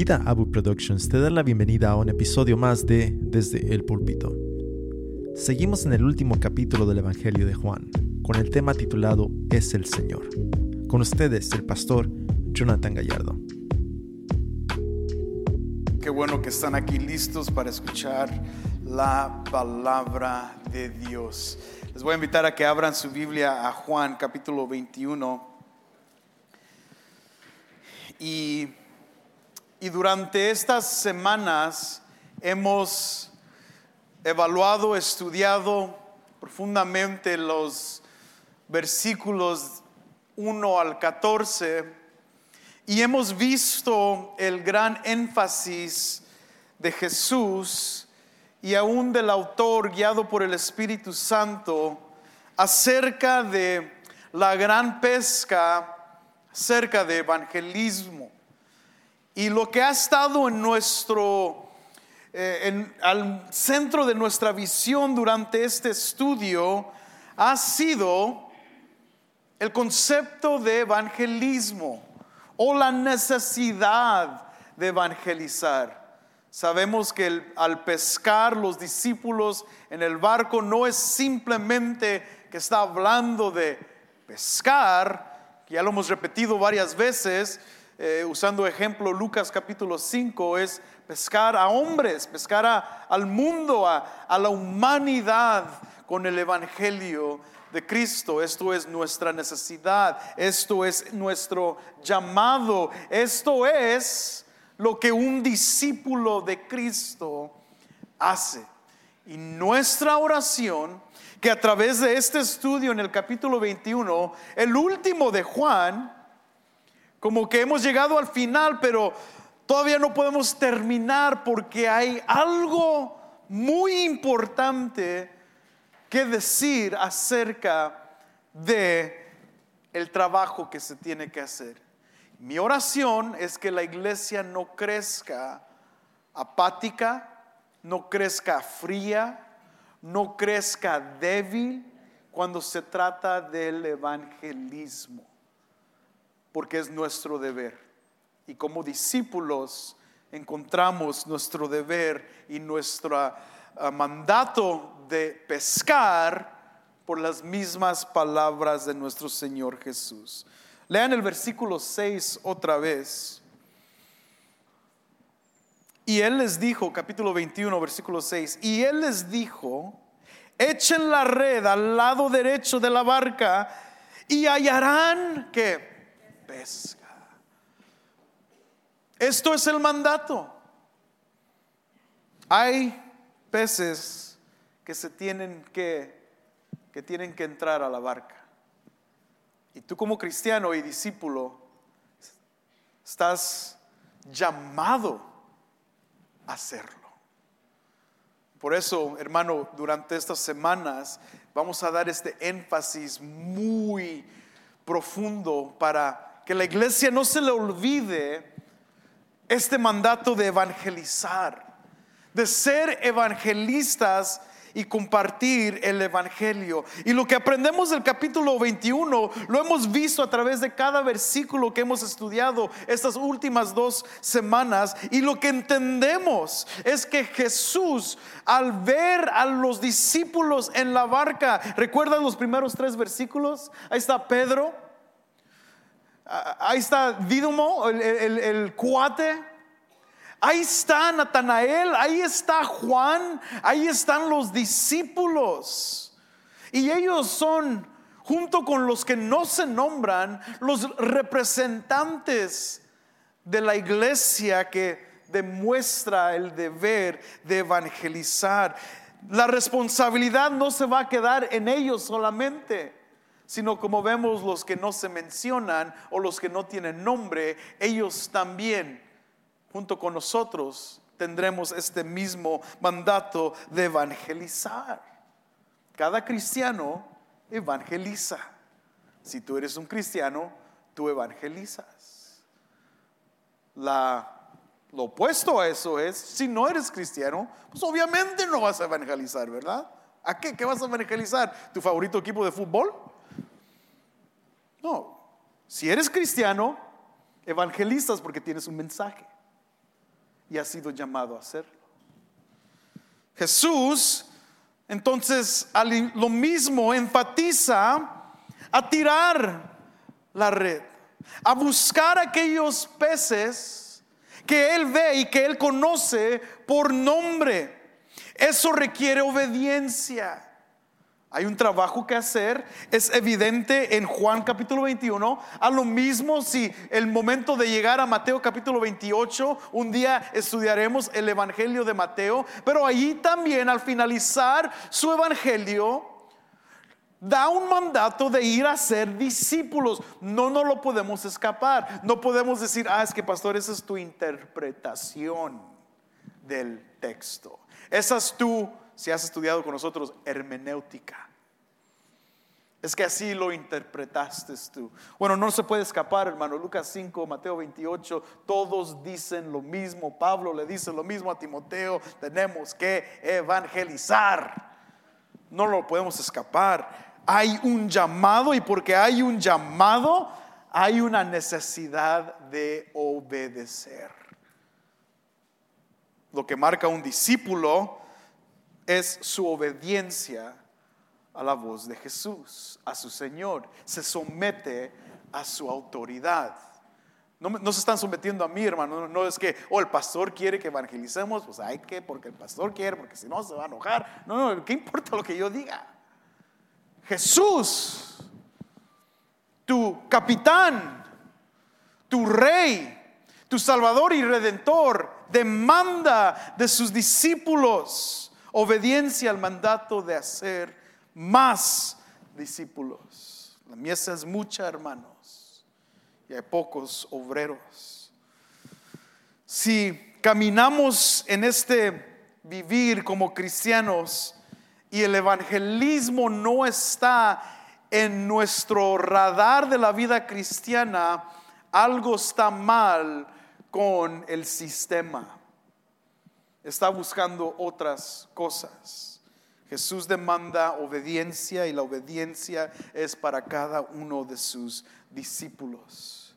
Vida Abu Productions te da la bienvenida a un episodio más de Desde el Púlpito. Seguimos en el último capítulo del Evangelio de Juan, con el tema titulado Es el Señor. Con ustedes, el pastor Jonathan Gallardo. Qué bueno que están aquí listos para escuchar la palabra de Dios. Les voy a invitar a que abran su Biblia a Juan capítulo 21. Y, y durante estas semanas hemos evaluado, estudiado profundamente los versículos 1 al 14 y hemos visto el gran énfasis de Jesús y aún del autor guiado por el Espíritu Santo acerca de la gran pesca, acerca de evangelismo. Y lo que ha estado en nuestro, eh, al centro de nuestra visión durante este estudio ha sido el concepto de evangelismo o la necesidad de evangelizar. Sabemos que al pescar los discípulos en el barco no es simplemente que está hablando de pescar, ya lo hemos repetido varias veces, eh, usando ejemplo Lucas capítulo 5, es pescar a hombres, pescar al mundo, a, a la humanidad con el Evangelio de Cristo. Esto es nuestra necesidad, esto es nuestro llamado, esto es lo que un discípulo de Cristo hace. Y nuestra oración, que a través de este estudio en el capítulo 21, el último de Juan, como que hemos llegado al final, pero todavía no podemos terminar porque hay algo muy importante que decir acerca de el trabajo que se tiene que hacer. Mi oración es que la iglesia no crezca apática, no crezca fría, no crezca débil cuando se trata del evangelismo, porque es nuestro deber. Y como discípulos encontramos nuestro deber y nuestro ah, mandato de pescar por las mismas palabras de nuestro Señor Jesús. Lean el versículo 6 otra vez. Y él les dijo, capítulo 21, versículo 6, y él les dijo, echen la red al lado derecho de la barca y hallarán que pesca. Esto es el mandato. Hay peces que se tienen que que tienen que entrar a la barca. Y tú como cristiano y discípulo estás llamado a hacerlo. Por eso, hermano, durante estas semanas vamos a dar este énfasis muy profundo para que la iglesia no se le olvide este mandato de evangelizar, de ser evangelistas y compartir el Evangelio. Y lo que aprendemos del capítulo 21 lo hemos visto a través de cada versículo que hemos estudiado estas últimas dos semanas. Y lo que entendemos es que Jesús, al ver a los discípulos en la barca, ¿recuerdan los primeros tres versículos? Ahí está Pedro, ahí está Dídomo, el, el cuate. Ahí está Natanael, ahí está Juan, ahí están los discípulos. Y ellos son, junto con los que no se nombran, los representantes de la iglesia que demuestra el deber de evangelizar. La responsabilidad no se va a quedar en ellos solamente, sino como vemos los que no se mencionan o los que no tienen nombre, ellos también junto con nosotros tendremos este mismo mandato de evangelizar. Cada cristiano evangeliza. Si tú eres un cristiano, tú evangelizas. lo opuesto a eso es, si no eres cristiano, pues obviamente no vas a evangelizar, ¿verdad? ¿A qué? ¿Qué vas a evangelizar? ¿Tu favorito equipo de fútbol? No. Si eres cristiano, evangelizas porque tienes un mensaje. y ha sido llamado a hacerlo. Jesús, entonces, lo mismo enfatiza a tirar la red, a buscar aquellos peces que Él ve y que Él conoce por nombre. Eso requiere obediencia. Hay un trabajo que hacer, es evidente en Juan capítulo 21. A lo mismo si el momento de llegar a Mateo capítulo 28, un día estudiaremos el Evangelio de Mateo, pero allí también al finalizar su Evangelio, da un mandato de ir a ser discípulos. No nos lo podemos escapar. No podemos decir, ah, es que pastor, esa es tu interpretación del texto. Esa es tu si has estudiado con nosotros hermenéutica. Es que así lo interpretaste tú. Bueno, no se puede escapar, hermano. Lucas 5, Mateo 28, todos dicen lo mismo. Pablo le dice lo mismo a Timoteo. Tenemos que evangelizar. No lo podemos escapar. Hay un llamado y porque hay un llamado, hay una necesidad de obedecer. Lo que marca un discípulo es su obediencia a la voz de Jesús, a su Señor. Se somete a su autoridad. No, se están sometiendo a mí, hermano. No, es que, oh, el pastor quiere que evangelicemos, pues hay que, porque el pastor quiere, porque si no se va a enojar. No, no, ¿qué importa lo que yo diga? Jesús, tu capitán, tu rey, tu salvador y redentor, demanda de sus discípulos obediencia al mandato de hacer más discípulos. La mies es mucha, hermanos, y hay pocos obreros. Si caminamos en este vivir como cristianos y el evangelismo no está en nuestro radar de la vida cristiana, algo está mal con el sistema está buscando otras cosas. Jesús demanda obediencia y la obediencia es para cada uno de sus discípulos.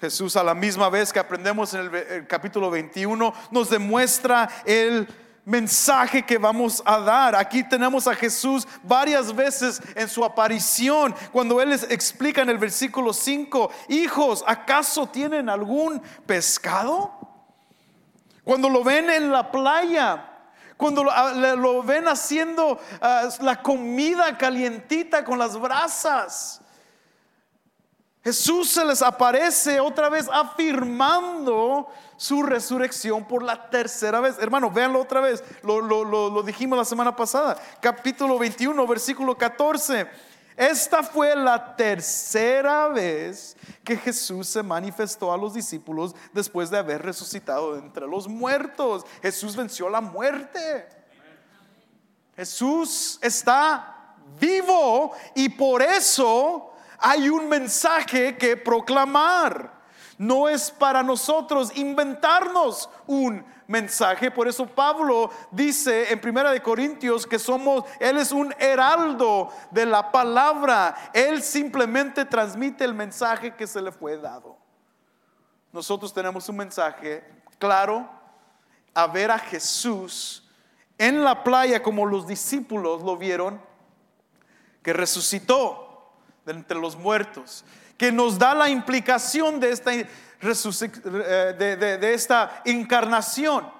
Jesús a la misma vez que aprendemos en el, capítulo 21 nos demuestra el mensaje que vamos a dar. Aquí tenemos a Jesús varias veces en su aparición, cuando Él les explica en el versículo 5, hijos, ¿acaso tienen algún pescado? Cuando lo ven en la playa, cuando lo, ah, ven haciendo ah, la comida calientita con las brasas. Jesús se les aparece otra vez afirmando su resurrección por la tercera vez. Hermano, véanlo otra vez. Lo, lo dijimos la semana pasada. Capítulo 21, versículo 14. Esta fue la tercera vez que Jesús se manifestó a los discípulos después de haber resucitado entre los muertos. Jesús venció la muerte. Jesús está vivo y por eso hay un mensaje que proclamar. No es para nosotros inventarnos un mensaje. Por eso Pablo dice en Primera de Corintios que somos, Él es un heraldo de la palabra. Él simplemente transmite el mensaje que se le fue dado. Nosotros tenemos un mensaje claro a ver a Jesús en la playa como los discípulos lo vieron, que resucitó de entre los muertos, que nos da la implicación de esta eh, de, esta encarnación,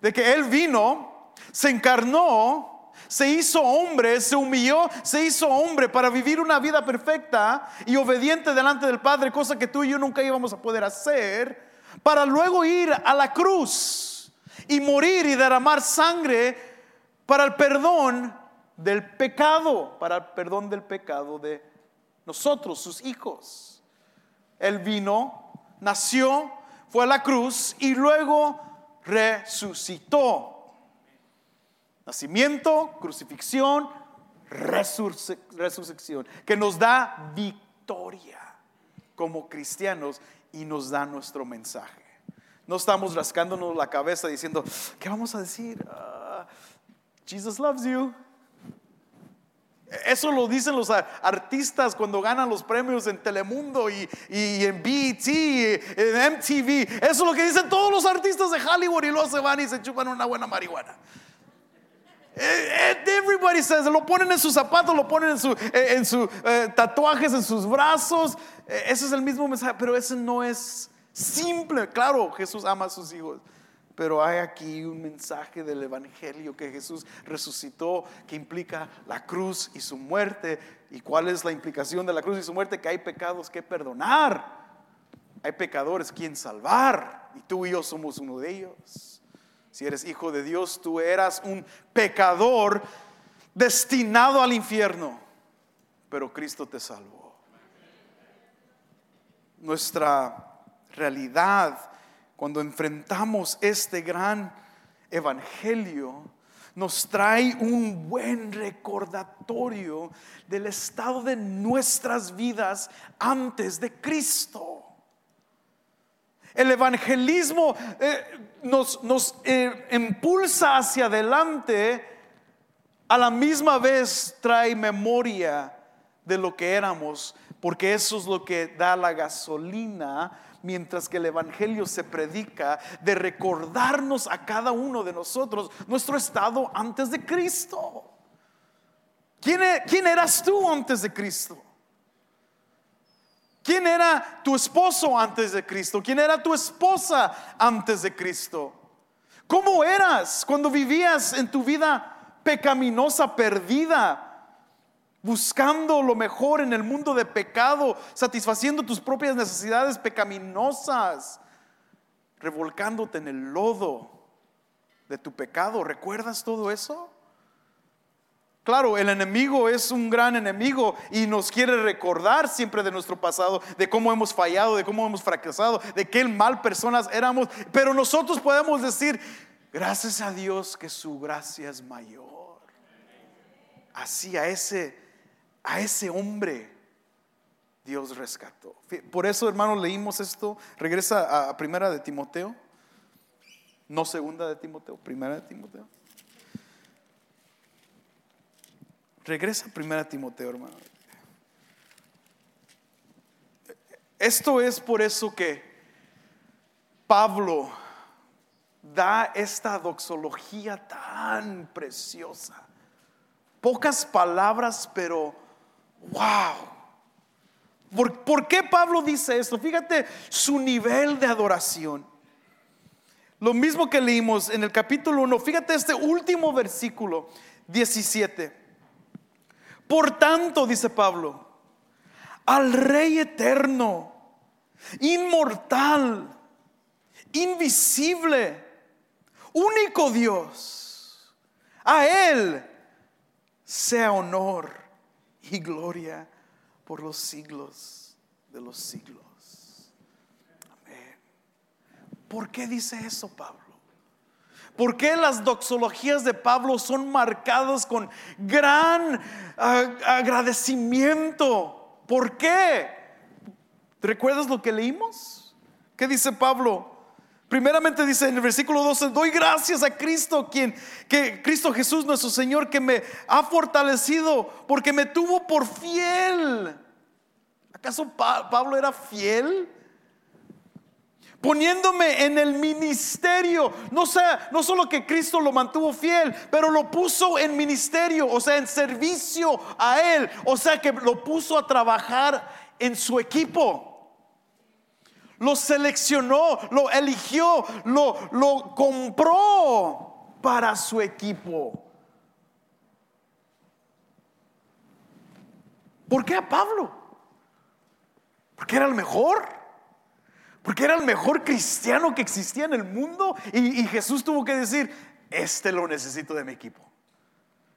de que Él vino, se encarnó, se hizo hombre, se humilló, se hizo hombre para vivir una vida perfecta y obediente delante del Padre, cosa que tú y yo nunca íbamos a poder hacer, para luego ir a la cruz y morir y derramar sangre para el perdón del pecado, para el perdón del pecado de nosotros, sus hijos. Él vino nació, fue a la cruz y luego resucitó. Nacimiento, crucifixión, resurrección, que nos da victoria como cristianos y nos da nuestro mensaje. No estamos rascándonos la cabeza diciendo, ¿qué vamos a decir? Uh, Jesus loves you. Eso lo dicen los artistas cuando ganan los premios en Telemundo y, en BET, en MTV. Eso es lo que dicen todos los artistas de Hollywood y luego se van y se chupan una buena marihuana. Eh, eh, everybody says, lo ponen en sus zapatos, lo ponen en sus su, eh, tatuajes, en sus brazos. Ese es el mismo mensaje, pero ese no es simple. Claro, Jesús ama a sus hijos. Pero hay aquí un mensaje del Evangelio que Jesús resucitó, que implica la cruz y su muerte. ¿Y cuál es la implicación de la cruz y su muerte? Que hay pecados que perdonar. Hay pecadores quien salvar. Y tú y yo somos uno de ellos. Si eres hijo de Dios, tú eras un pecador destinado al infierno. Pero Cristo te salvó. Nuestra realidad cuando enfrentamos este gran evangelio, nos trae un buen recordatorio del estado de nuestras vidas antes de Cristo. El evangelismo eh, nos, nos eh, impulsa hacia adelante, a la misma vez trae memoria de lo que éramos, porque eso es lo que da la gasolina mientras que el Evangelio se predica, de recordarnos a cada uno de nosotros nuestro estado antes de Cristo. ¿Quién, e-, quién eras tú antes de Cristo? ¿Quién era tu esposo antes de Cristo? ¿Quién era tu esposa antes de Cristo? ¿Cómo eras cuando vivías en tu vida pecaminosa, perdida? Buscando lo mejor en el mundo de pecado, satisfaciendo tus propias necesidades pecaminosas, revolcándote en el lodo de tu pecado. ¿Recuerdas todo eso? Claro, el enemigo es un gran enemigo y nos quiere recordar siempre de nuestro pasado, de cómo hemos fallado, de cómo hemos fracasado, de qué mal personas éramos. Pero nosotros podemos decir, gracias a Dios que su gracia es mayor. Así a ese a ese hombre Dios rescató. Por eso, hermanos, leímos esto. Regresa a primera de Timoteo. No segunda de Timoteo, primera de Timoteo. Regresa a primera de Timoteo, hermano. Esto es por eso que Pablo da esta doxología tan preciosa. Pocas palabras, pero wow. ¿Por, qué Pablo dice esto? Fíjate su nivel de adoración. Lo mismo que leímos en el capítulo 1. Fíjate este último versículo 17. Por tanto, dice Pablo, al Rey eterno, inmortal, invisible, único Dios, a Él sea honor y gloria por los siglos de los siglos. Amén. ¿Por qué dice eso Pablo? ¿Por qué las doxologías de Pablo son marcadas con gran ah, agradecimiento? ¿Por qué? ¿Recuerdas lo que leímos? ¿Qué dice Pablo? Primeramente dice en el versículo 12, doy gracias a Cristo, quien, que Cristo Jesús nuestro Señor, que me ha fortalecido porque me tuvo por fiel. ¿Acaso Pablo era fiel? Poniéndome en el ministerio, no, sea, no solo que Cristo lo mantuvo fiel, pero lo puso en ministerio, o sea, en servicio a Él, o sea, que lo puso a trabajar en su equipo lo seleccionó, lo eligió, lo, lo compró para su equipo. ¿Por qué a Pablo? Porque era el mejor. Porque era el mejor cristiano que existía en el mundo. Y, y Jesús tuvo que decir, este lo necesito de mi equipo.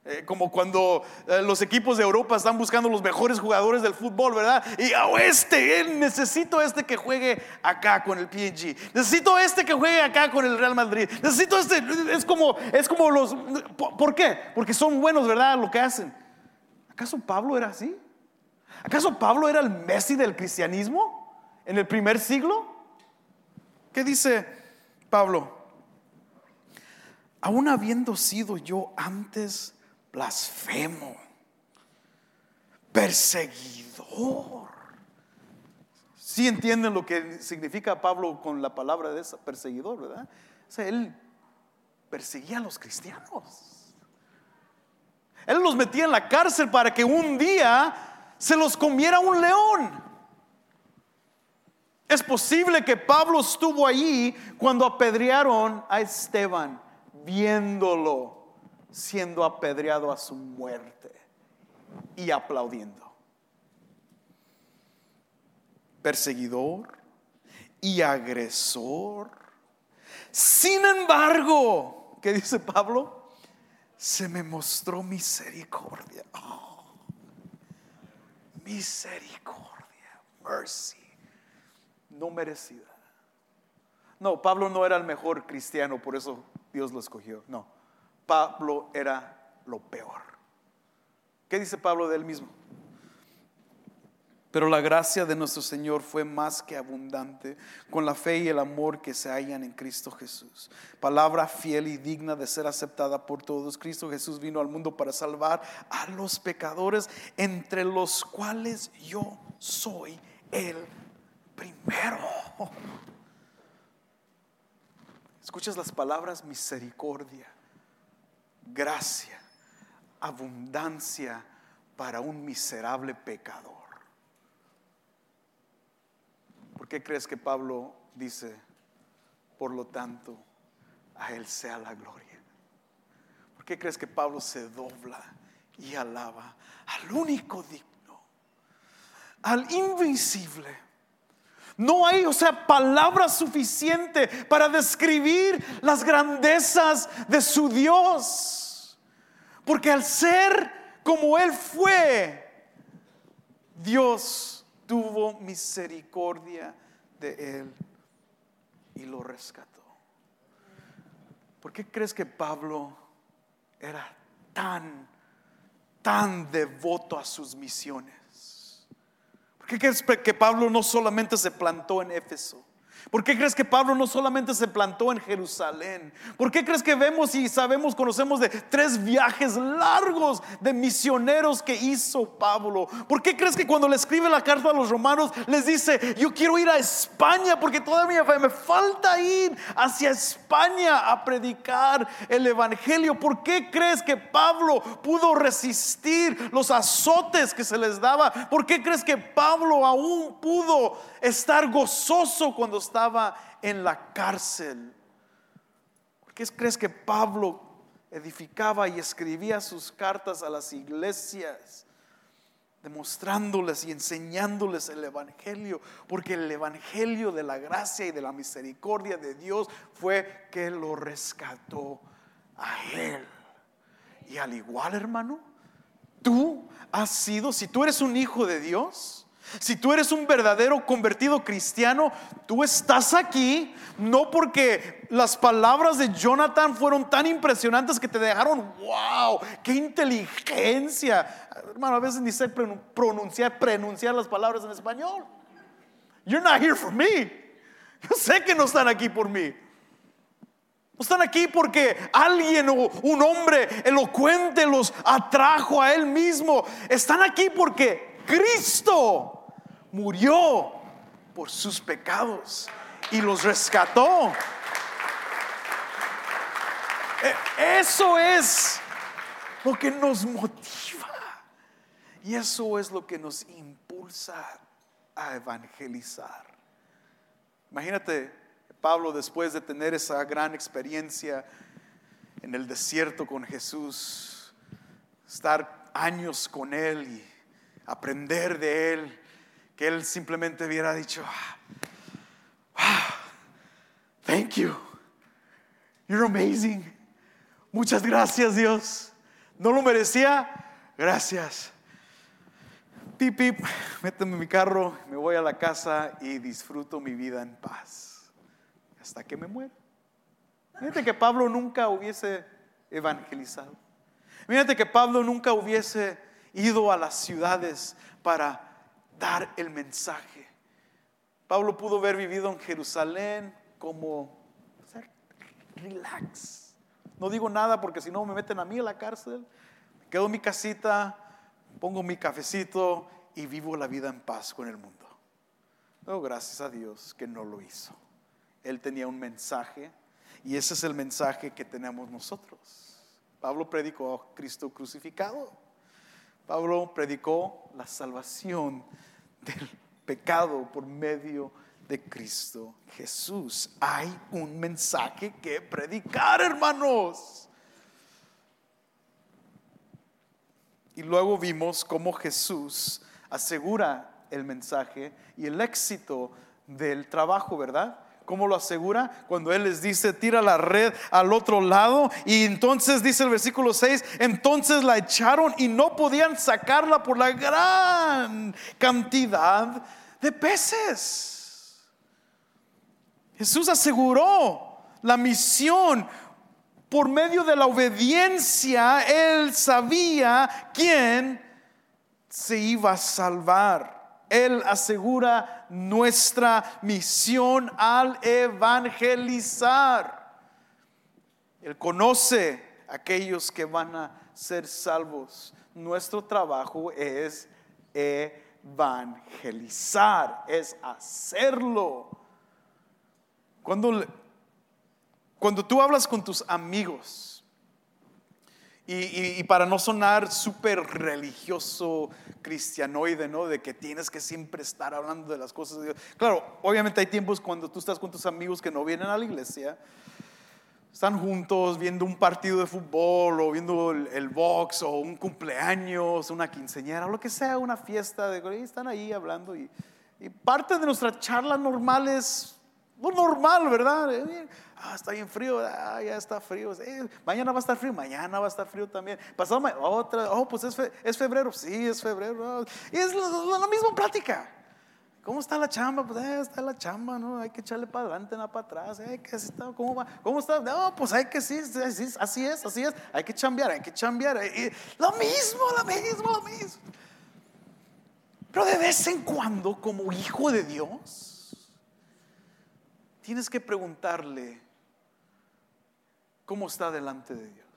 Eh, como cuando eh, los equipos de Europa están buscando los mejores jugadores del fútbol, ¿verdad? Y oh, este, necesito este que juegue acá con el PNG. Necesito este que juegue acá con el Real Madrid. Necesito este. Es como, es como los. ¿Por qué? Porque son buenos, ¿verdad? Lo que hacen. ¿Acaso Pablo era así? ¿Acaso Pablo era el Messi del cristianismo en el primer siglo? ¿Qué dice Pablo? Aún habiendo sido yo antes blasfemo. perseguidor. Si entienden lo que significa Pablo con la palabra de ese perseguidor, ¿verdad? O sea, él perseguía a los cristianos. Él los metía en la cárcel para que un día se los comiera un león. Es posible que Pablo estuvo allí cuando apedrearon a Esteban, viéndolo siendo apedreado a su muerte y aplaudiendo. Perseguidor y agresor. Sin embargo, ¿qué dice Pablo? Se me mostró misericordia. Oh, misericordia, mercy no merecida. No, Pablo no era el mejor cristiano, por eso Dios lo escogió. No, Pablo era lo peor. ¿Qué dice Pablo de él mismo? Pero la gracia de nuestro Señor fue más que abundante con la fe y el amor que se hallan en Cristo Jesús. Palabra fiel y digna de ser aceptada por todos. Cristo Jesús vino al mundo para salvar a los pecadores, entre los cuales yo soy el primero. Escuchas las palabras misericordia, gracia, abundancia para un miserable pecador. ¿Por qué crees que Pablo dice, por lo tanto, a Él sea la gloria? ¿Por qué crees que Pablo se dobla y alaba al único digno, al invisible? No hay, o sea, palabra suficiente para describir las grandezas de su Dios. Porque al ser como Él fue, Dios tuvo misericordia de Él y lo rescató. ¿Por qué crees que Pablo era tan, tan devoto a sus misiones? Qué crees que Pablo no solamente se plantó en Éfeso? ¿Por qué crees que Pablo no solamente se plantó en Jerusalén? ¿Por qué crees que vemos y sabemos, conocemos de tres viajes largos de misioneros que hizo Pablo? ¿Por qué crees que cuando le escribe la carta a los romanos les dice, yo quiero ir a España porque todavía me falta ir hacia España a predicar el Evangelio? ¿Por qué crees que Pablo pudo resistir los azotes que se les daba? ¿Por qué crees que Pablo aún pudo estar gozoso cuando estaba en la cárcel. ¿Por qué crees que Pablo edificaba y escribía sus cartas a las iglesias? demostrándoles y enseñándoles el Evangelio, porque el Evangelio de la gracia y de la misericordia de Dios fue que lo rescató a Él. Y al igual, hermano, tú has sido, si tú eres un hijo de Dios, si tú eres un verdadero convertido cristiano, tú estás aquí no porque las palabras de Jonathan fueron tan impresionantes que te dejaron, wow, qué inteligencia. Hermano, a veces ni sé pronunciar, pronunciar las palabras en español. You're not here for me. Yo sé que no están aquí por mí. No están aquí porque alguien o un hombre elocuente los atrajo a él mismo. Están aquí porque Cristo murió por sus pecados y los rescató. E, eso es lo que nos motiva. Y eso es lo que nos impulsa a evangelizar. Imagínate, Pablo, después de tener esa gran experiencia en el desierto con Jesús, estar años con Él y aprender de Él, que él simplemente hubiera dicho, ah, thank you, you're amazing, muchas gracias Dios, no lo merecía, gracias. Pip, pip, méteme en mi carro, me voy a la casa y disfruto mi vida en paz hasta que me muera. Fíjate que Pablo nunca hubiese evangelizado. Fíjate que Pablo nunca hubiese ido a las ciudades para dar el mensaje. Pablo pudo haber vivido en Jerusalén como relax. No digo nada porque si no me meten a mí a la cárcel. quedo en mi casita, pongo mi cafecito y vivo la vida en paz con el mundo. Oh, gracias a Dios que no lo hizo. Él tenía un mensaje y ese es el mensaje que tenemos nosotros. Pablo predicó a Cristo crucificado. Pablo predicó la salvación del pecado por medio de Cristo Jesús. Hay un mensaje que predicar, hermanos. Y luego vimos cómo Jesús asegura el mensaje y el éxito del trabajo, ¿verdad? ¿Cómo lo asegura? Cuando Él les dice, tira la red al otro lado. Y entonces dice el versículo 6, entonces la echaron y no podían sacarla por la gran cantidad de peces. Jesús aseguró la misión por medio de la obediencia. Él sabía quién se iba a salvar. Él asegura nuestra misión al evangelizar. Él conoce a aquellos que van a ser salvos. Nuestro trabajo es evangelizar, es hacerlo. Cuando, cuando tú hablas con tus amigos, y, para no sonar súper religioso, cristianoide, ¿no? De que tienes que siempre estar hablando de las cosas de Dios. Claro, obviamente hay tiempos cuando tú estás con tus amigos que no vienen a la iglesia, están juntos viendo un partido de fútbol o viendo el, box o un cumpleaños, una quinceñera, o lo que sea, una fiesta, de, y están ahí hablando y, y parte de nuestra charla normal es normal, ¿verdad? Eh, ah, está bien frío, ah, ya está frío. mañana va a estar frío, mañana va a estar frío también. Pasado otra, oh, pues es, febrero, sí, es febrero. Y es la, misma plática. ¿Cómo está la chamba? Pues eh, está la chamba, ¿no? Hay que echarle para adelante, nada para atrás. Eh. ¿Cómo va? ¿Cómo está? No, pues hay que sí, así, así es, así es. Hay que chambear, hay que chambear. lo mismo, lo mismo, lo mismo. Pero de vez en cuando, como hijo de Dios, tienes que preguntarle cómo está delante de Dios.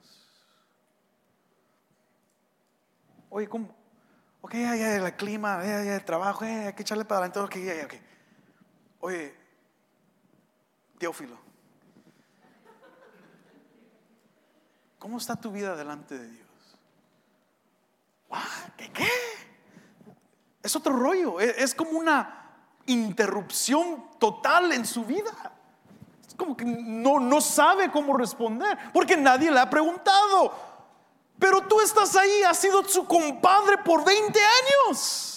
Oye, ¿cómo? Ok, ya, ya, el clima, ya, ya, el trabajo, hay que echarle para adelante. Ok, ya, ya, ok. Oye, Teófilo, ¿cómo está tu vida delante de Dios? ¿Qué? ¿Qué? Es otro rollo, es como una interrupción total en su vida. Es como que no, no sabe cómo responder, porque nadie le ha preguntado. Pero tú estás ahí, has sido su compadre por 20 años.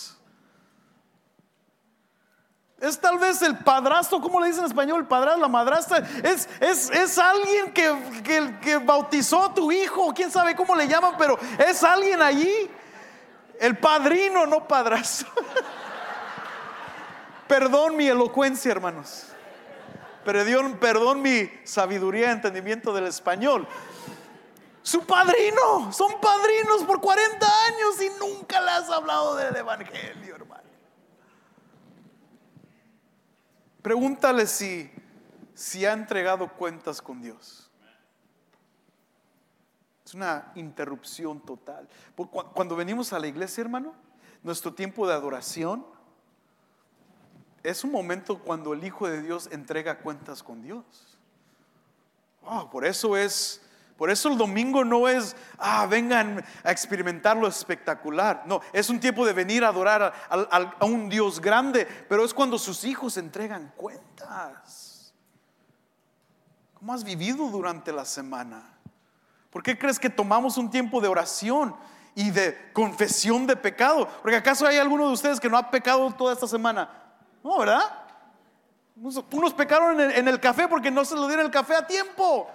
Es tal vez el padrastro, como le dicen en español? El padrastro, la madrastra. Es, es, es alguien que, que, que, bautizó a tu hijo, quién sabe cómo le llaman, pero es alguien allí. El padrino, no padrastro. Perdón mi elocuencia, hermanos. Perdón, perdón mi sabiduría, entendimiento del español. Su padrino, son padrinos por 40 años y nunca le has hablado del Evangelio, hermano. Pregúntale si, si ha entregado cuentas con Dios. Es una interrupción total. Cuando venimos a la iglesia, hermano, nuestro tiempo de adoración, es un momento cuando el Hijo de Dios entrega cuentas con Dios. Oh, por eso es, por eso el domingo no es, ah, vengan a experimentar lo espectacular. No, es un tiempo de venir a adorar a, un Dios grande, pero es cuando sus hijos entregan cuentas. ¿Cómo has vivido durante la semana? ¿Por qué crees que tomamos un tiempo de oración y de confesión de pecado? Porque acaso hay alguno de ustedes que no ha pecado toda esta semana. No, ¿verdad? Unos pecaron en el, café porque no se lo dieron el café a tiempo.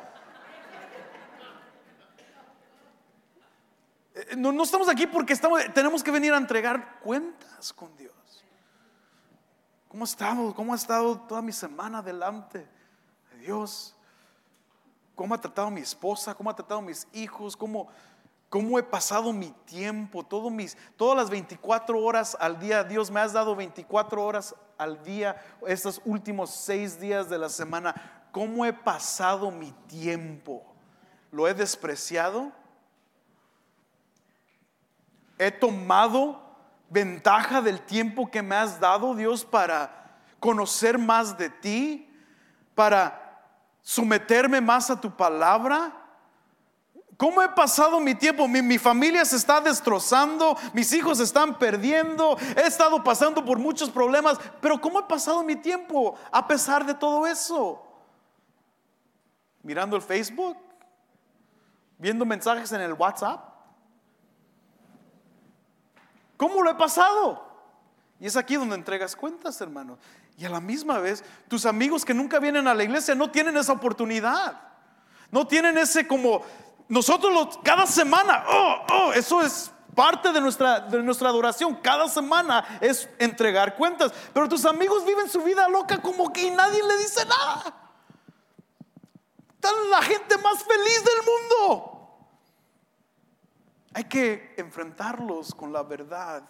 Eh, no, no, estamos aquí porque estamos, tenemos que venir a entregar cuentas con Dios. ¿Cómo ha estado? ¿Cómo ha estado toda mi semana delante de Dios? ¿Cómo ha tratado mi esposa? ¿Cómo ha tratado mis hijos? ¿Cómo, cómo he pasado mi tiempo, mis, todas las 24 horas al día. Dios me has dado 24 horas al día, estos últimos seis días de la semana. ¿Cómo he pasado mi tiempo? ¿Lo he despreciado? he tomado ventaja del tiempo que me has dado, Dios, para conocer más de ti, para someterme más a tu palabra. ¿Cómo he pasado mi tiempo? Mi, familia se está destrozando, mis hijos se están perdiendo, he estado pasando por muchos problemas, pero ¿cómo he pasado mi tiempo a pesar de todo eso? Mirando el Facebook, viendo mensajes en el WhatsApp. ¿Cómo lo he pasado? Y es aquí donde entregas cuentas, hermano. Y a la misma vez, tus amigos que nunca vienen a la iglesia no tienen esa oportunidad. No tienen ese como nosotros cada semana, oh, oh, eso es parte de nuestra, de nuestra adoración. Cada semana es entregar cuentas. Pero tus amigos viven su vida loca como que nadie le dice nada. Están la gente más feliz del mundo. Hay que enfrentarlos con la verdad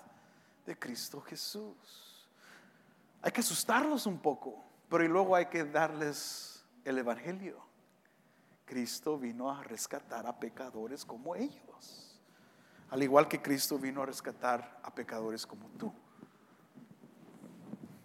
de Cristo Jesús. Hay que asustarlos un poco, pero luego hay que darles el Evangelio. Cristo vino a rescatar a pecadores como ellos. Al igual que Cristo vino a rescatar a pecadores como tú.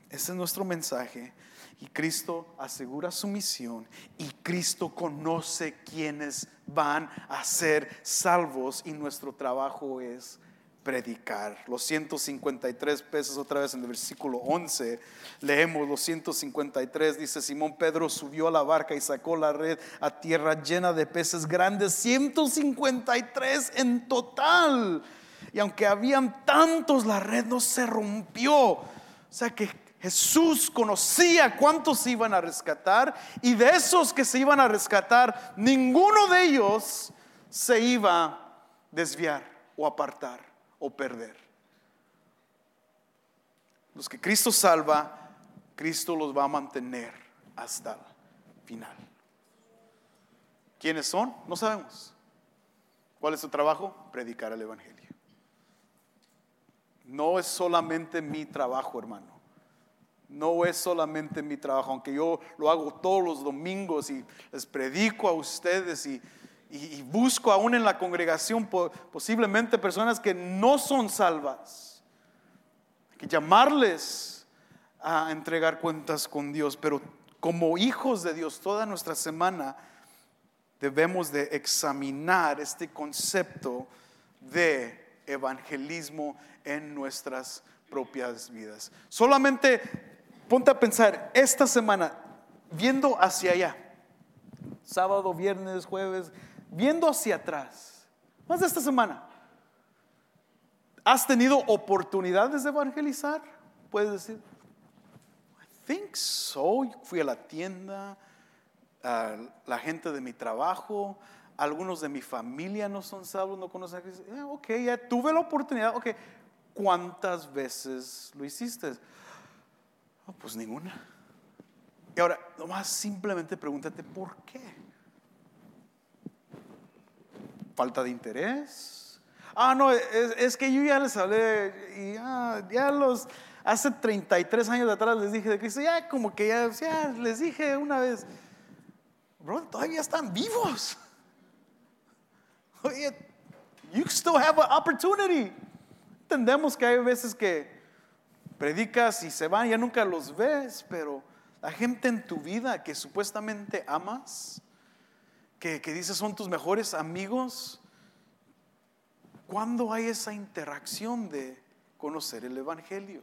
Ese es nuestro mensaje. Y Cristo asegura su misión. Y Cristo conoce quienes van a ser salvos. Y nuestro trabajo es predicar. Los 153 pesos otra vez en el versículo 11. Leemos los 153. Dice Simón Pedro subió a la barca y sacó la red a tierra llena de peces grandes. 153 en total. Y aunque habían tantos, la red no se rompió. O sea que Jesús conocía cuántos se iban a rescatar y de esos que se iban a rescatar, ninguno de ellos se iba a desviar o apartar o perder. Los que Cristo salva, Cristo los va a mantener hasta el final. ¿Quiénes son? No sabemos. ¿Cuál es su trabajo? Predicar el Evangelio. No es solamente mi trabajo, hermano. No es solamente mi trabajo, aunque yo lo hago todos los domingos y les predico a ustedes y, y, busco aún en la congregación posiblemente personas que no son salvas. Hay que llamarles a entregar cuentas con Dios, pero como hijos de Dios toda nuestra semana debemos de examinar este concepto de evangelismo en nuestras propias vidas. Solamente ponte a pensar esta semana, viendo hacia allá, sábado, viernes, jueves, viendo hacia atrás, más de esta semana, ¿has tenido oportunidades de evangelizar? Puedes decir, I think so. Fui a la tienda, a la gente de mi trabajo, algunos de mi familia no son salvos, no conocen a Cristo. Ah, ok, ya tuve la oportunidad. Ok, ¿cuántas veces lo hiciste? Pues ninguna. Y ahora, nomás simplemente pregúntate, ¿por qué? Falta de interés. Ah, no, es, que yo ya les hablé y ya los, hace 33 años atrás les dije de Cristo, ya como que ya, ya les dije una vez, bro, todavía están vivos. Oye, you still have an opportunity. Entendemos que hay veces que predicas y se van, ya nunca los ves, pero la gente en tu vida que supuestamente amas, que, dices son tus mejores amigos, ¿cuándo hay esa interacción de conocer el Evangelio?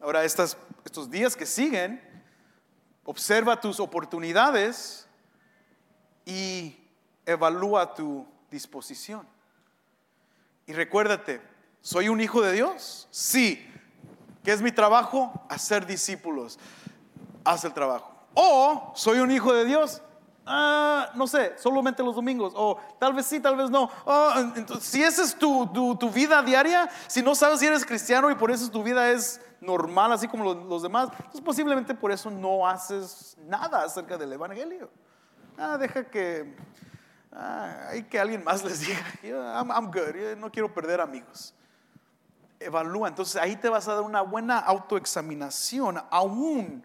Ahora, estos días que siguen, observa tus oportunidades y evalúa tu disposición. Y recuérdate, ¿soy un hijo de Dios? Sí. ¿Qué es mi trabajo? Hacer discípulos. Haz el trabajo. O soy un hijo de Dios. Ah, no sé, solamente los domingos, o tal vez sí, tal vez no. Entonces, si esa es tu, tu, vida diaria, si no sabes si eres cristiano y por eso tu vida es normal, así como los, demás, pues posiblemente por eso no haces nada acerca del Evangelio. Ah, deja que, ah, hay que alguien más les diga, I'm good, no quiero perder amigos. Evalúa, entonces ahí te vas a dar una buena autoexaminación, aún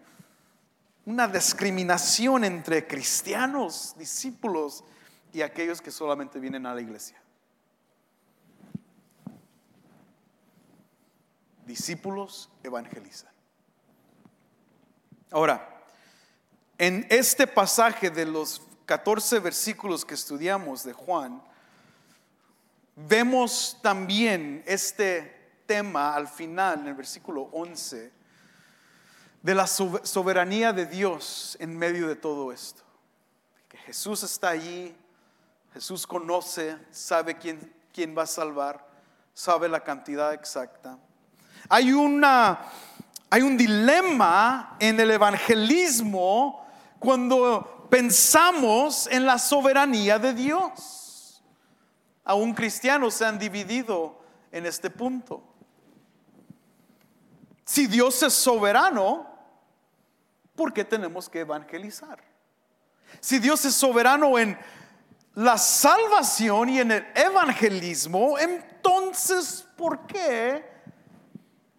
una discriminación entre cristianos, discípulos y aquellos que solamente vienen a la iglesia. discípulos evangelizan. Ahora, en este pasaje de los 14 versículos que estudiamos de Juan, vemos también este tema al final, en el versículo 11, de la soberanía de Dios en medio de todo esto. Que Jesús está allí, Jesús conoce, sabe quién, quién va a salvar, sabe la cantidad exacta. Hay, una, hay un dilema en el evangelismo cuando pensamos en la soberanía de Dios. Aún cristianos se han dividido en este punto. Si Dios es soberano, ¿por qué tenemos que evangelizar? Si Dios es soberano en la salvación y en el evangelismo, entonces, ¿por qué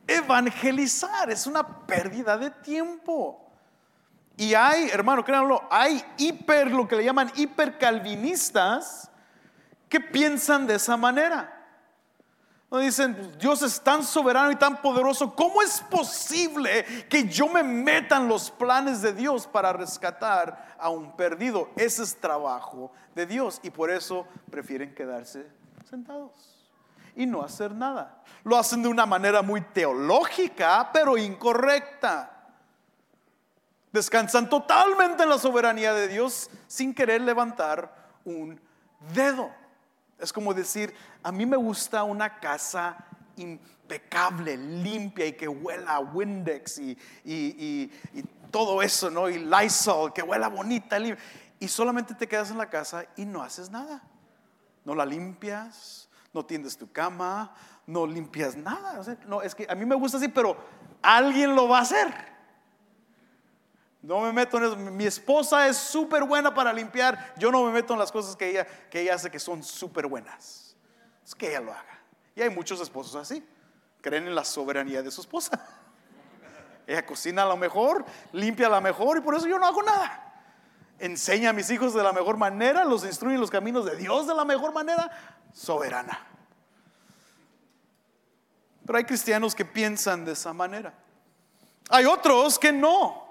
evangelizar? Es una pérdida de tiempo. Y hay, hermano, créanlo, hay hiper, lo que le llaman hipercalvinistas que piensan de esa manera. Dicen, Dios es tan soberano y tan poderoso, ¿cómo es posible que yo me meta en los planes de Dios para rescatar a un perdido? Ese es trabajo de Dios y por eso prefieren quedarse sentados y no hacer nada. Lo hacen de una manera muy teológica, pero incorrecta. Descansan totalmente en la soberanía de Dios sin querer levantar un dedo. Es como decir, a mí me gusta una casa impecable, limpia y que huela a Windex y, todo eso, ¿no? Y Lysol, que huela bonita, y solamente te quedas en la casa y no haces nada. No la limpias, no tiendes tu cama, no limpias nada. no, es que a mí me gusta así, pero alguien lo va a hacer. No me meto en eso. Mi esposa es súper buena para limpiar. Yo no me meto en las cosas que ella, que ella hace que son súper buenas. Es que ella lo haga. Y hay muchos esposos así. Creen en la soberanía de su esposa. Ella cocina a lo mejor, limpia a lo mejor y por eso yo no hago nada. Enseña a mis hijos de la mejor manera, los instruye en los caminos de Dios de la mejor manera, soberana. Pero hay cristianos que piensan de esa manera. Hay otros que no.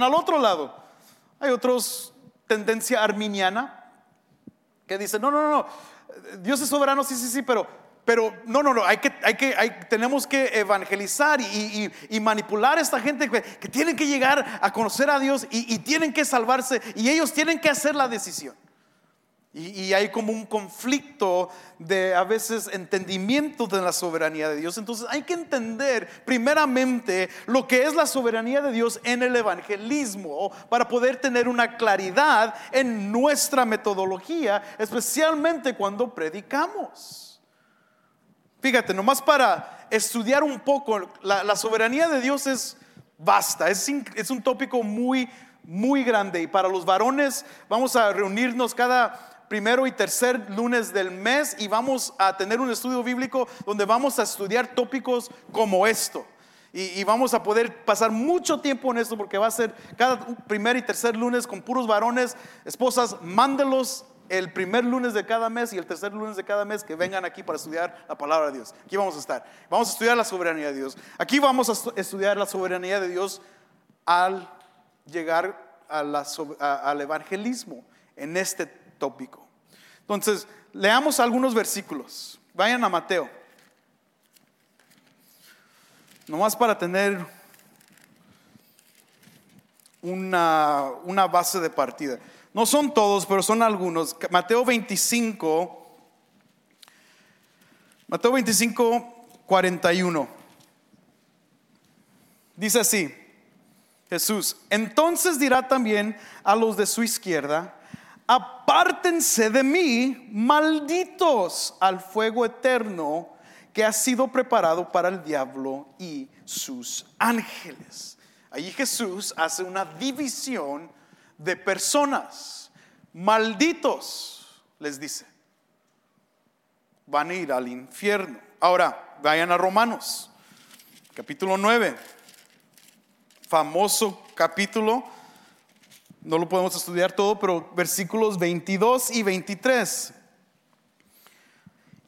Al otro lado. Hay otros, tendencia arminiana, que dicen, no, no, no, Dios es soberano, sí, sí, sí, pero, pero no, no, no, hay que, hay que, hay, tenemos que evangelizar y, manipular a esta gente que, tienen que llegar a conocer a Dios y tienen que salvarse y ellos tienen que hacer la decisión. Y, hay como un conflicto de a veces entendimiento de la soberanía de Dios. Entonces hay que entender primeramente lo que es la soberanía de Dios en el evangelismo para poder tener una claridad en nuestra metodología, especialmente cuando predicamos. Fíjate, nomás para estudiar un poco, la, soberanía de Dios es basta, es, es un tópico muy, muy grande. Y para los varones vamos a reunirnos cada primero y tercer lunes del mes y vamos a tener un estudio bíblico donde vamos a estudiar tópicos como esto. Y, vamos a poder pasar mucho tiempo en esto porque va a ser cada primer y tercer lunes con puros varones. Esposas, mándelos el primer lunes de cada mes y el tercer lunes de cada mes que vengan aquí para estudiar la palabra de Dios. Aquí vamos a estar. Vamos a estudiar la soberanía de Dios. Aquí vamos a estudiar la soberanía de Dios al llegar al evangelismo en este tópico. Entonces, leamos algunos versículos. Vayan a Mateo. Nomás para tener una, una base de partida. No son todos, pero son algunos. Mateo 25. Mateo 25, 41. Dice así, Jesús, entonces dirá también a los de su izquierda, apártense de mí, malditos, al fuego eterno que ha sido preparado para el diablo y sus ángeles. Allí Jesús hace una división de personas. Malditos, les dice, van a ir al infierno. Ahora, vayan a Romanos, capítulo 9, famoso capítulo no lo podemos estudiar todo, pero versículos 22 y 23.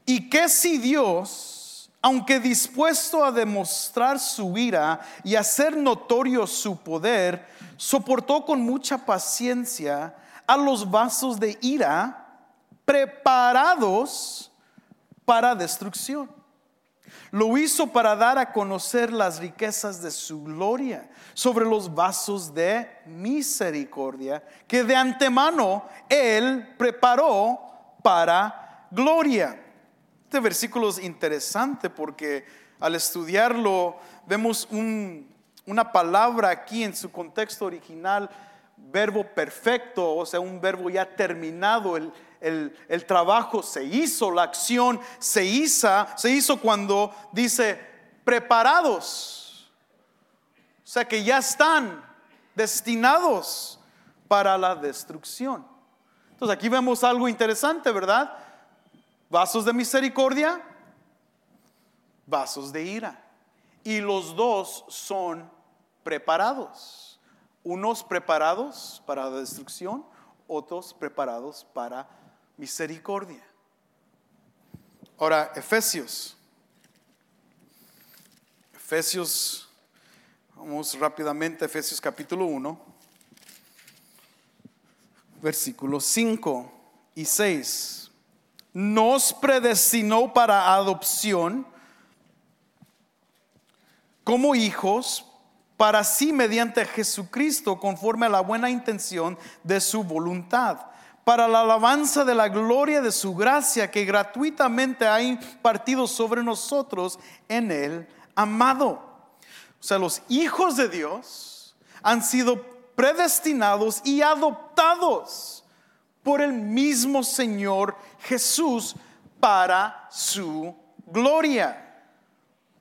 ¿Y qué si Dios aunque dispuesto a demostrar su ira y hacer notorio su poder, soportó con mucha paciencia a los vasos de ira preparados para destrucción. Lo hizo para dar a conocer las riquezas de su gloria sobre los vasos de misericordia que de antemano Él preparó para gloria. Este versículo es interesante porque al estudiarlo vemos una palabra aquí en su contexto original, verbo perfecto, o sea, un verbo ya terminado, el, el, trabajo se hizo, la acción se hizo, se hizo cuando dice preparados. O sea que ya están destinados para la destrucción. Entonces aquí vemos algo interesante, ¿verdad? Vasos de misericordia, vasos de ira. Y los dos son preparados. Unos preparados para la destrucción, otros preparados para misericordia. Ahora, Efesios. Efesios, vamos rápidamente Efesios capítulo 1, versículos 5 y 6. Nos predestinó para adopción como hijos para sí mediante Jesucristo conforme a la buena intención de su voluntad para la alabanza de la gloria de su gracia que gratuitamente ha impartido sobre nosotros en el amado. O sea, los hijos de Dios han sido predestinados y adoptados por el mismo Señor Jesús para su gloria.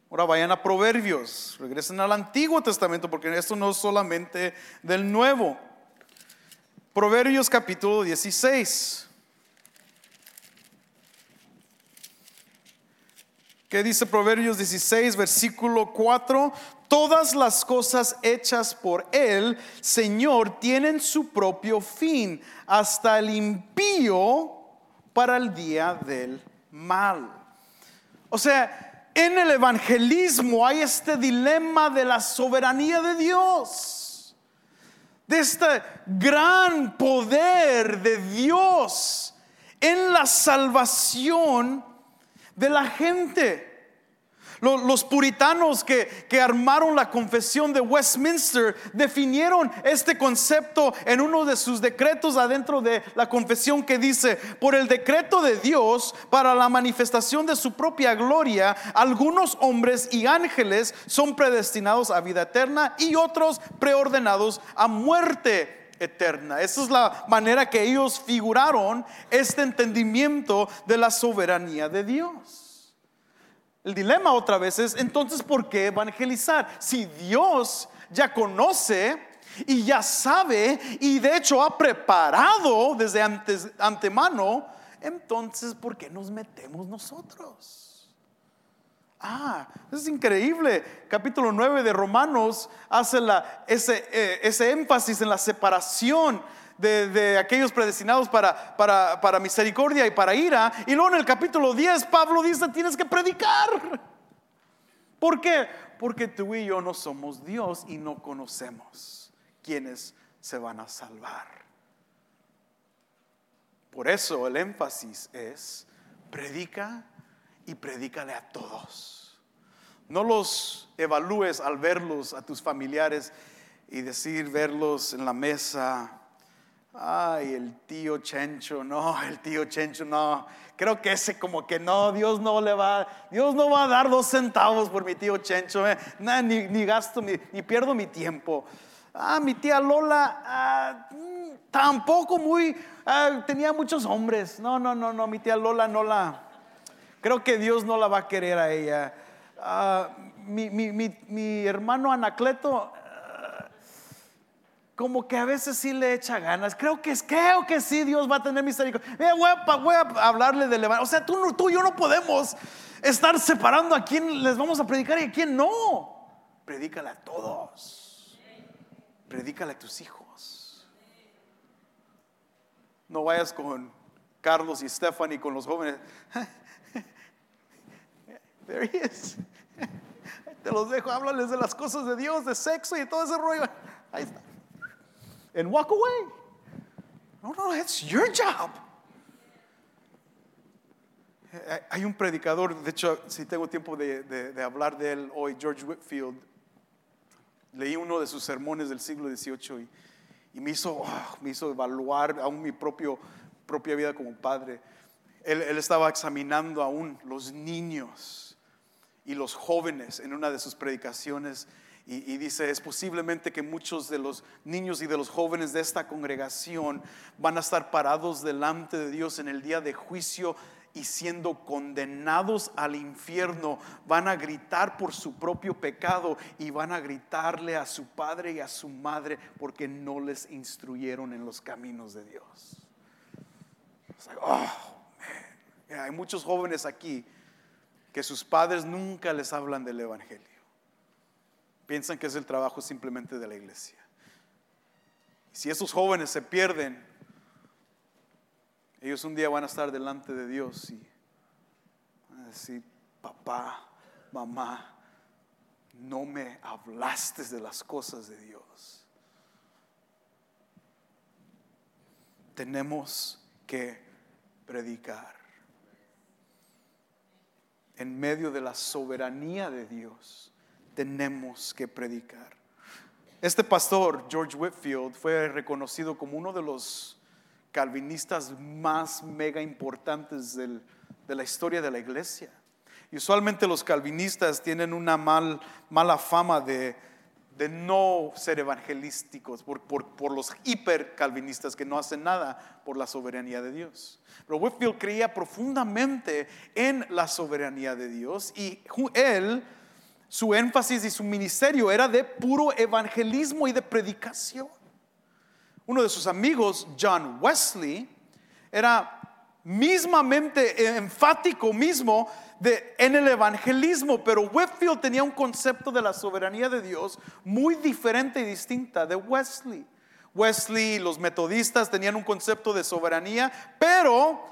Ahora vayan a Proverbios, regresen al Antiguo Testamento porque esto no es solamente del Nuevo. Proverbios capítulo 16. ¿Qué dice Proverbios 16, versículo 4? Todas las cosas hechas por Él, Señor, tienen su propio fin, hasta el impío para el día del mal. O sea, en el evangelismo hay este dilema de la soberanía de Dios de este gran poder de Dios en la salvación de la gente. Los, puritanos que, que, armaron la confesión de Westminster definieron este concepto en uno de sus decretos adentro de la confesión que dice, por el decreto de Dios para la manifestación de su propia gloria, algunos hombres y ángeles son predestinados a vida eterna y otros preordenados a muerte eterna. Esa es la manera que ellos figuraron este entendimiento de la soberanía de Dios. El dilema otra vez es, entonces, ¿por qué evangelizar? Si Dios ya conoce y ya sabe y de hecho ha preparado desde antes, antemano, entonces, ¿por qué nos metemos nosotros? Ah, es increíble. Capítulo 9 de Romanos hace eh, ese énfasis en la separación de, aquellos predestinados para, para, misericordia y para ira. Y luego en el capítulo 10 Pablo dice, tienes que predicar. ¿Por qué? Porque tú y yo no somos Dios y no conocemos quiénes se van a salvar. Por eso el énfasis es, predica y predícale a todos. No los evalúes al verlos a tus familiares y decir, verlos en la mesa Ay, el tío Chencho, no, el tío Chencho, no. Creo que ese como que no, Dios no le va, Dios no va a dar dos centavos por mi tío Chencho, eh. ni, gasto, ni, pierdo mi tiempo. Ah, mi tía Lola, ah, mm, tampoco muy, ah, tenía muchos hombres. No, no, no, no, mi tía Lola no la, creo que Dios no la va a querer a ella. Ah, mi, mi, mi hermano Anacleto, como que a veces sí le echa ganas. Creo que, creo que sí, Dios va a tener misericordia. Eh, voy, a, voy, a, hablarle de levantar. O sea, tú, tú y yo no podemos estar separando a quién les vamos a predicar y a quién no. Predícale a todos. Predícale a tus hijos. No vayas con Carlos y Stephanie, con los jóvenes. There he is. Te los dejo, háblales de las cosas de Dios, de sexo y todo ese rollo. Ahí está. And walk away. No, no, it's your job. Eh, Hay un predicador, de hecho, si tengo tiempo de, de- de hablar de él hoy, George Whitfield. Leí uno de sus sermones del siglo XVIII y, y me, hizo, ah, me hizo evaluar aún mi propio, propia vida como padre. Él, él estaba examinando aún los niños y los jóvenes en una de sus predicaciones y, dice, es posiblemente que muchos de los niños y de los jóvenes de esta congregación van a estar parados delante de Dios en el día de juicio y siendo condenados al infierno, van a gritar por su propio pecado y van a gritarle a su padre y a su madre porque no les instruyeron en los caminos de Dios. Oh, hay muchos jóvenes aquí que sus padres nunca les hablan del Evangelio. Piensan que es el trabajo simplemente de la iglesia. Si esos jóvenes se pierden, ellos un día van a estar delante de Dios y van a decir, papá, mamá, no me hablaste de las cosas de Dios. Tenemos que predicar en medio de la soberanía de Dios, tenemos que predicar. Este pastor, George Whitfield, fue reconocido como uno de los calvinistas más mega importantes de la historia de la iglesia. Y usualmente los calvinistas tienen una mal- mala fama de, de no ser evangelísticos por, por, por los hiper calvinistas que no hacen nada por la soberanía de Dios. Pero Whitfield creía profundamente en la soberanía de Dios y él, su énfasis y su ministerio era de puro evangelismo y de predicación. Uno de sus amigos, John Wesley, era mismamente enfático mismo en el evangelismo, pero Whitfield tenía un concepto de la soberanía de Dios muy diferente y distinta de Wesley. Wesley y los metodistas tenían un concepto de soberanía, pero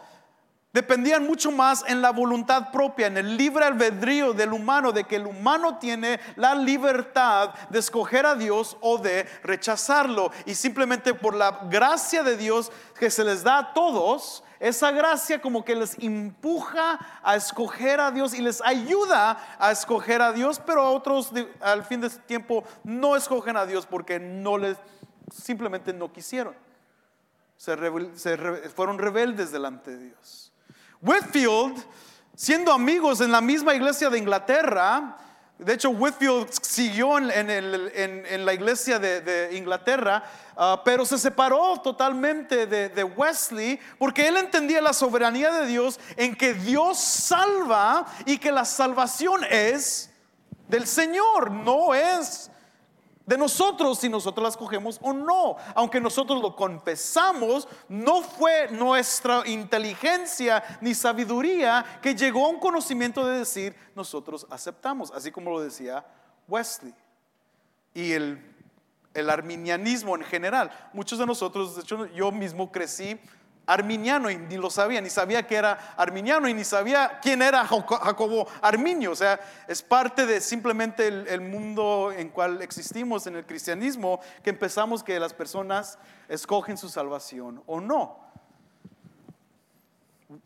dependían mucho más en la voluntad propia, en el libre albedrío del humano, de que el humano tiene la libertad de escoger a Dios o de rechazarlo. Y simplemente por la gracia de Dios que se les da a todos, esa gracia como que les empuja a escoger a Dios y les ayuda a escoger a Dios, pero a otros al fin de ese tiempo no escogen a Dios porque no les simplemente no quisieron. Se fueron rebeldes delante de Dios. Whitfield, siendo amigos en la misma iglesia de Inglaterra, de hecho Whitfield siguió en, la iglesia de, Inglaterra, ah, pero se separó totalmente de Wesley porque él entendía la soberanía de Dios en que Dios salva y que la salvación es del Señor, no es de nosotros si nosotros las cogemos o no. Aunque nosotros lo confesamos, no fue nuestra inteligencia ni sabiduría que llegó a un conocimiento de decir nosotros aceptamos, así como lo decía Wesley. Y el, arminianismo en general. Muchos de nosotros, de hecho yo mismo crecí arminiano y ni lo sabía, ni sabía que era arminiano y ni sabía quién era Jaco- Jacobo Arminio. O sea, es parte de simplemente el, el mundo en cual existimos en el cristianismo que empezamos que las personas escogen su salvación o no.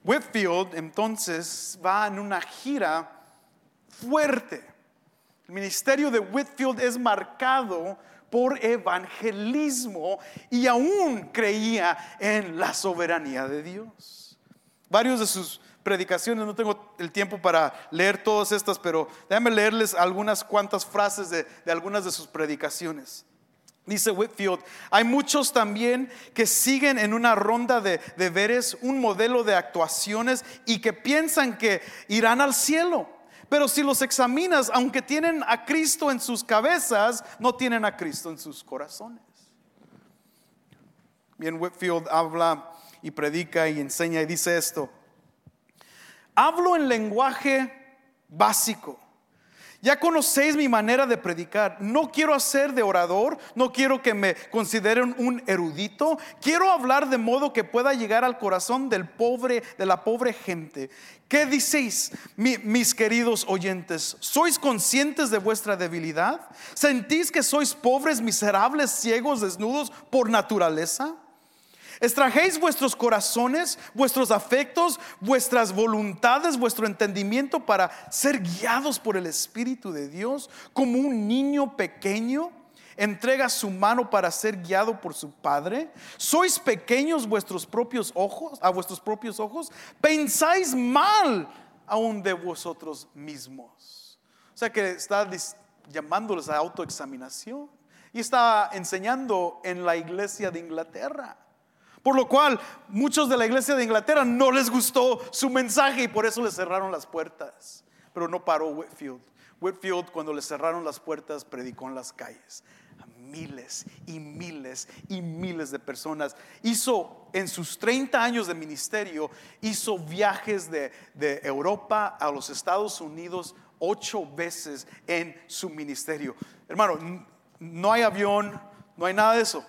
Whitfield entonces va en una gira fuerte. El ministerio de Whitfield es marcado por evangelismo y aún creía en la soberanía de Dios. Varios de sus predicaciones, no tengo el tiempo para leer todas estas, pero déjame leerles algunas cuantas frases de, de algunas de sus predicaciones. Dice Whitfield, hay muchos también que siguen en una ronda de deberes un modelo de actuaciones y que piensan que irán al cielo. Pero si los examinas, aunque tienen a Cristo en sus cabezas, no tienen a Cristo en sus corazones. Bien, Whitfield habla y predica y enseña y dice esto. Hablo en lenguaje básico Ya conocéis mi manera de predicar. No quiero hacer de orador, no quiero que me consideren un erudito. Quiero hablar de modo que pueda llegar al corazón del pobre, de la pobre gente. ¿Qué decís, mis queridos oyentes? ¿Sois conscientes de vuestra debilidad? ¿Sentís que sois pobres, miserables, ciegos, desnudos por naturaleza? Extrajéis vuestros corazones, vuestros afectos, vuestras voluntades, vuestro entendimiento para ser guiados por el Espíritu de Dios como un niño pequeño entrega su mano para ser guiado por su padre? ¿Sois pequeños vuestros propios ojos, a vuestros propios ojos? ¿Pensáis mal aún de vosotros mismos? O sea que está llamándoles a autoexaminación y está enseñando en la iglesia de Inglaterra. Por lo cual, muchos de la iglesia de Inglaterra no les gustó su mensaje y por eso le cerraron las puertas. Pero no paró Whitfield. Whitfield, cuando le cerraron las puertas, predicó en las calles miles y miles y miles de personas. Hizo en sus 30 años de ministerio, hizo viajes de, de Europa a los Estados Unidos ocho veces en su ministerio. Hermano, no hay avión, no hay nada de eso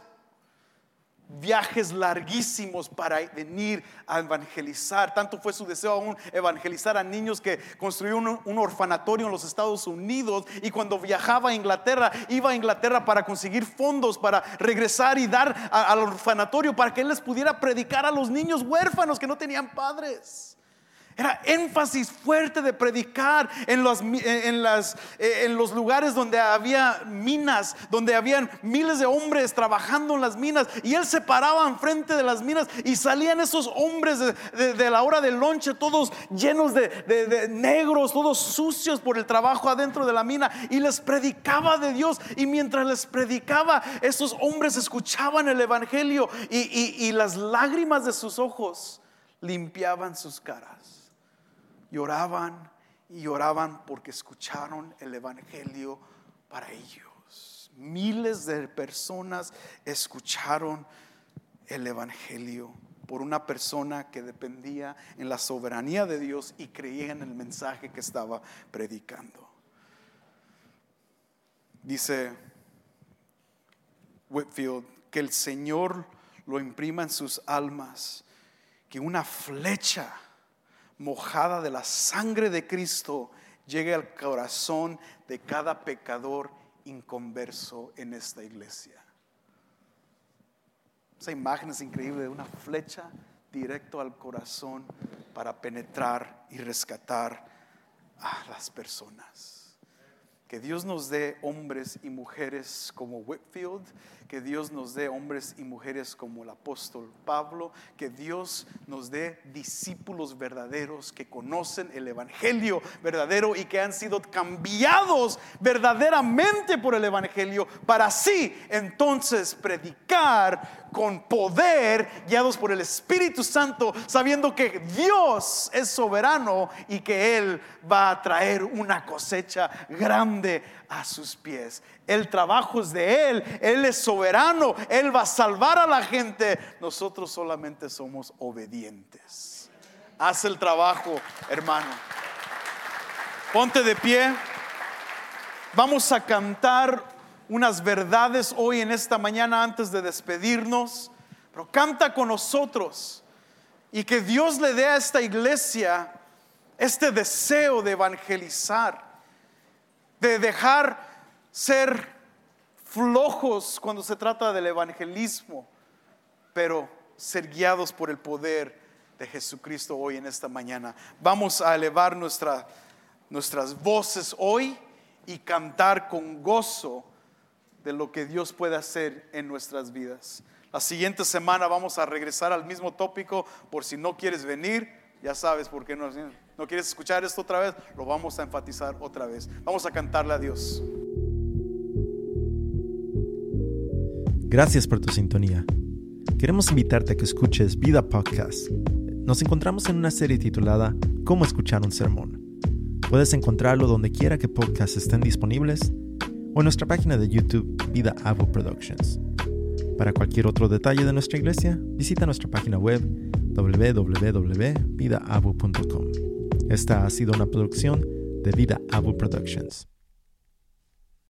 viajes larguísimos para venir a evangelizar. Tanto fue su deseo aún evangelizar a niños que construyó un, orfanatorio en los Estados Unidos y cuando viajaba a Inglaterra, iba a Inglaterra para conseguir fondos para regresar y dar al orfanatorio para que él les pudiera predicar a los niños huérfanos que no tenían padres. Era énfasis fuerte de predicar en los, en, las, eh, en los lugares donde había minas, donde habían miles de hombres trabajando en las minas. Y él se paraba enfrente de las minas y salían esos hombres de, la hora del lonche, todos llenos de, negros, todos sucios por el trabajo adentro de la mina. Y les predicaba de Dios. Y mientras les predicaba, esos hombres escuchaban el Evangelio y las lágrimas de sus ojos limpiaban sus caras lloraban y lloraban porque escucharon el Evangelio para ellos. Miles de personas escucharon el Evangelio por una persona que dependía en la soberanía de Dios y creía en el mensaje que estaba predicando. Dice Whitfield que el Señor lo imprima en sus almas, que una flecha mojada de la sangre de Cristo llegue al corazón de cada pecador inconverso en esta iglesia. Esa imagen es increíble de una flecha directo al corazón para penetrar y rescatar a las personas. Que Dios nos dé hombres y mujeres como Whitfield que Dios nos dé hombres y mujeres como el apóstol Pablo, que Dios nos dé discípulos verdaderos que conocen el Evangelio verdadero y que han sido cambiados verdaderamente por el Evangelio para así entonces predicar con poder, guiados por el Espíritu Santo, sabiendo que Dios es soberano y que Él va a traer una cosecha grande a sus pies. El trabajo es de Él, Él es soberano, Él va a salvar a la gente. Nosotros solamente somos obedientes. Haz el trabajo, hermano. Ponte de pie. Vamos a cantar unas verdades hoy en esta mañana antes de despedirnos. Pero canta con nosotros y que Dios le dé a esta iglesia este deseo de evangelizar de dejar ser flojos cuando se trata del evangelismo, pero ser guiados por el poder de Jesucristo hoy en esta mañana. Vamos a elevar nuestra, nuestras voces hoy y cantar con gozo de lo que Dios puede hacer en nuestras vidas. La siguiente semana vamos a regresar al mismo tópico por si no quieres venir, ya sabes por qué no. ¿No quieres escuchar esto otra vez? Lo vamos a enfatizar otra vez. Vamos a cantarle a Dios. Gracias por tu sintonía. Queremos invitarte a que escuches Vida Podcast. Nos encontramos en una serie titulada Cómo escuchar un sermón. Puedes encontrarlo donde quiera que podcasts estén disponibles o en nuestra página de YouTube Vida Avo Productions. Para cualquier otro detalle de nuestra iglesia, visita nuestra página web www.vidaabu.com. Esta ha sido una producción de Vida Abu Productions.